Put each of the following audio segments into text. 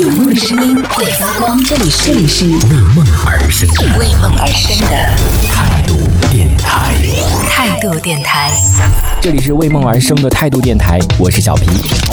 有梦的声音会发光，这里是这里是为梦而生的为梦而生的态度电台。态度电台。这里是为梦而生的态度电台，我是小皮。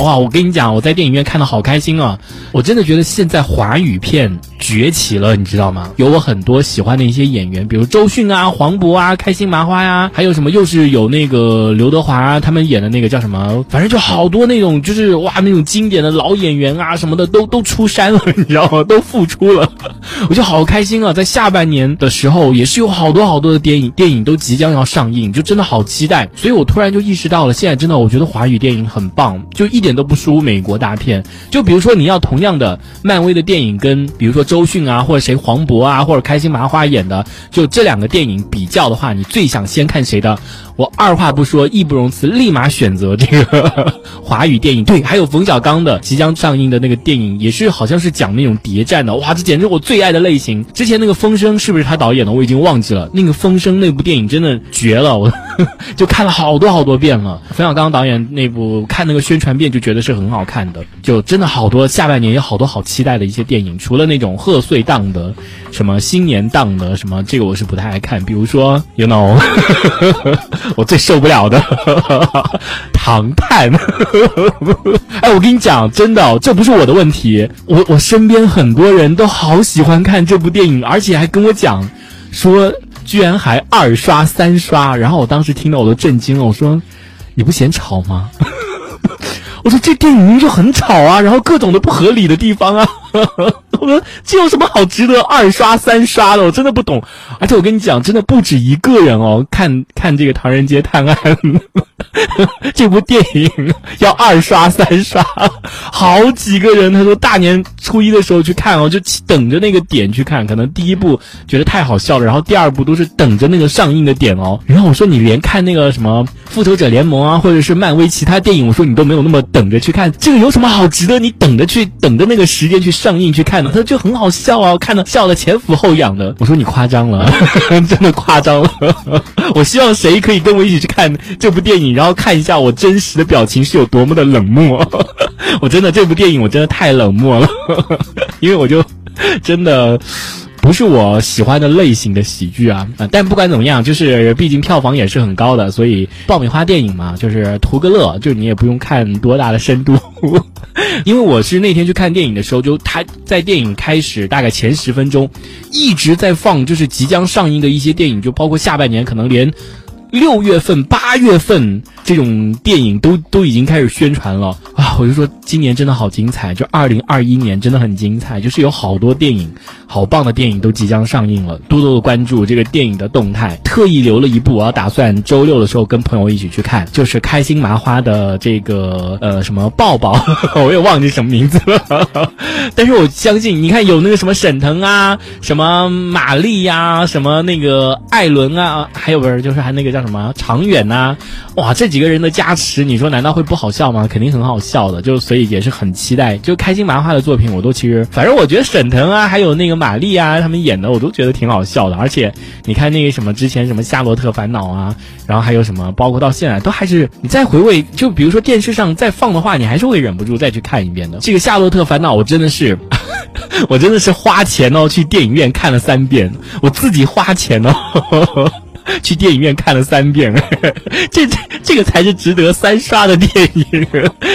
哇，我跟你讲，我在电影院看的好开心啊！我真的觉得现在华语片崛起了，你知道吗？有我很多喜欢的一些演员，比如周迅啊、黄渤啊、开心麻花呀、还有什么又是有那个刘德华啊，他们演的那个叫什么？反正就好多那种就是哇那种经典的老演员啊什么的都都出山了，你知道吗？都复出了，我就好开心啊！在下半年的时候，也是有好多好多的电影电影都即将要上映，就真的好期待。所以我突然就意识到了，现在真的我觉得华语电影很棒，就一点都不输美国大片。就比如说你要同样的漫威的电影跟比如说周迅啊或者谁黄渤啊或者开心麻花演的，就这两个电影比较的话，你最想先看谁的？我二话不说，义不容辞，立马选择这个华语电影。对，还有冯小刚的即将上映的那个电影，也是好像是讲那种谍战的。哇，这简直我最爱的类型。之前那个《风声》是不是他导演的？我已经忘记了。那个《风声》那部电影真的绝了，我 就看了好多好多遍了。冯小刚导演那部看那个宣传片就觉得是很好看的，就真的好多下半年有好多好期待的一些电影。除了那种贺岁档的，什么新年档的，什么这个我是不太爱看。比如说，you know。我最受不了的 唐探，哎，我跟你讲，真的、哦，这不是我的问题，我我身边很多人都好喜欢看这部电影，而且还跟我讲说，居然还二刷三刷，然后我当时听到我都震惊了，我说你不嫌吵吗？我说这电影明明就很吵啊，然后各种的不合理的地方啊，我说这有什么好值得二刷三刷的？我真的不懂。而且我跟你讲，真的不止一个人哦，看看这个《唐人街探案》这部电影要二刷三刷，好几个人。他说大年初一的时候去看哦，就等着那个点去看。可能第一部觉得太好笑了，然后第二部都是等着那个上映的点哦。然后我说你连看那个什么《复仇者联盟》啊，或者是漫威其他电影，我说你都没有那么等着去看，这个有什么好值得你等着去等着那个时间去上映去看的？他说就很好笑啊，看的笑的前俯后仰的。我说你夸张了，真的夸张了。我希望谁可以跟我一起去看这部电影，然后看一下我真实的表情是有多么的冷漠。我真的这部电影我真的太冷漠了，因为我就真的。不是我喜欢的类型的喜剧啊，啊！但不管怎么样，就是毕竟票房也是很高的，所以爆米花电影嘛，就是图个乐，就你也不用看多大的深度。因为我是那天去看电影的时候，就他在电影开始大概前十分钟，一直在放，就是即将上映的一些电影，就包括下半年可能连六月份、八月份这种电影都都已经开始宣传了啊！我就说今年真的好精彩，就二零二一年真的很精彩，就是有好多电影。好棒的电影都即将上映了，多多的关注这个电影的动态。特意留了一部，我要打算周六的时候跟朋友一起去看，就是开心麻花的这个呃什么抱抱，我也忘记什么名字了。但是我相信，你看有那个什么沈腾啊，什么马丽呀，什么那个艾伦啊，还有不是就是还那个叫什么常远呐，啊哇，这几个人的加持，你说难道会不好笑吗？肯定很好笑的，就所以也是很期待。就开心麻花的作品，我都其实反正我觉得沈腾啊，还有那个。玛丽啊，他们演的我都觉得挺好笑的，而且你看那个什么之前什么《夏洛特烦恼》啊，然后还有什么，包括到现在都还是你再回味，就比如说电视上再放的话，你还是会忍不住再去看一遍的。这个《夏洛特烦恼》，我真的是，我真的是花钱哦，去电影院看了三遍，我自己花钱哦。去电影院看了三遍，这这这个才是值得三刷的电影，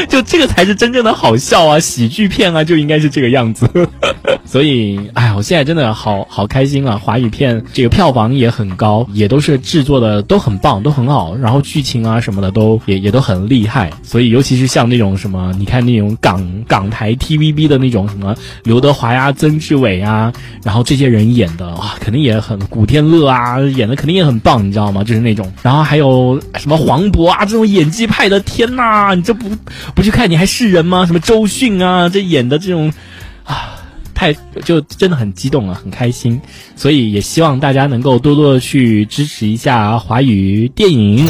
就这个才是真正的好笑啊，喜剧片啊，就应该是这个样子。所以，哎呀，我现在真的好好开心啊！华语片这个票房也很高，也都是制作的都很棒，都很好，然后剧情啊什么的都也也都很厉害。所以，尤其是像那种什么，你看那种港港台 TVB 的那种什么刘德华呀、曾志伟啊，然后这些人演的哇，肯定也很古天乐啊，演的肯定也很棒，你知道吗？就是那种，然后还有什么黄渤啊这种演技派的，天呐，你这不不去看你还是人吗？什么周迅啊，这演的这种啊。太就真的很激动了，很开心，所以也希望大家能够多多的去支持一下华语电影。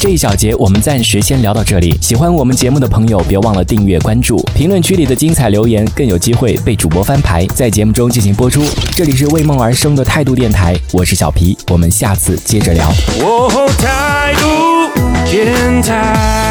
这一小节我们暂时先聊到这里。喜欢我们节目的朋友，别忘了订阅关注，评论区里的精彩留言更有机会被主播翻牌，在节目中进行播出。这里是为梦而生的态度电台，我是小皮，我们下次接着聊。态度电台。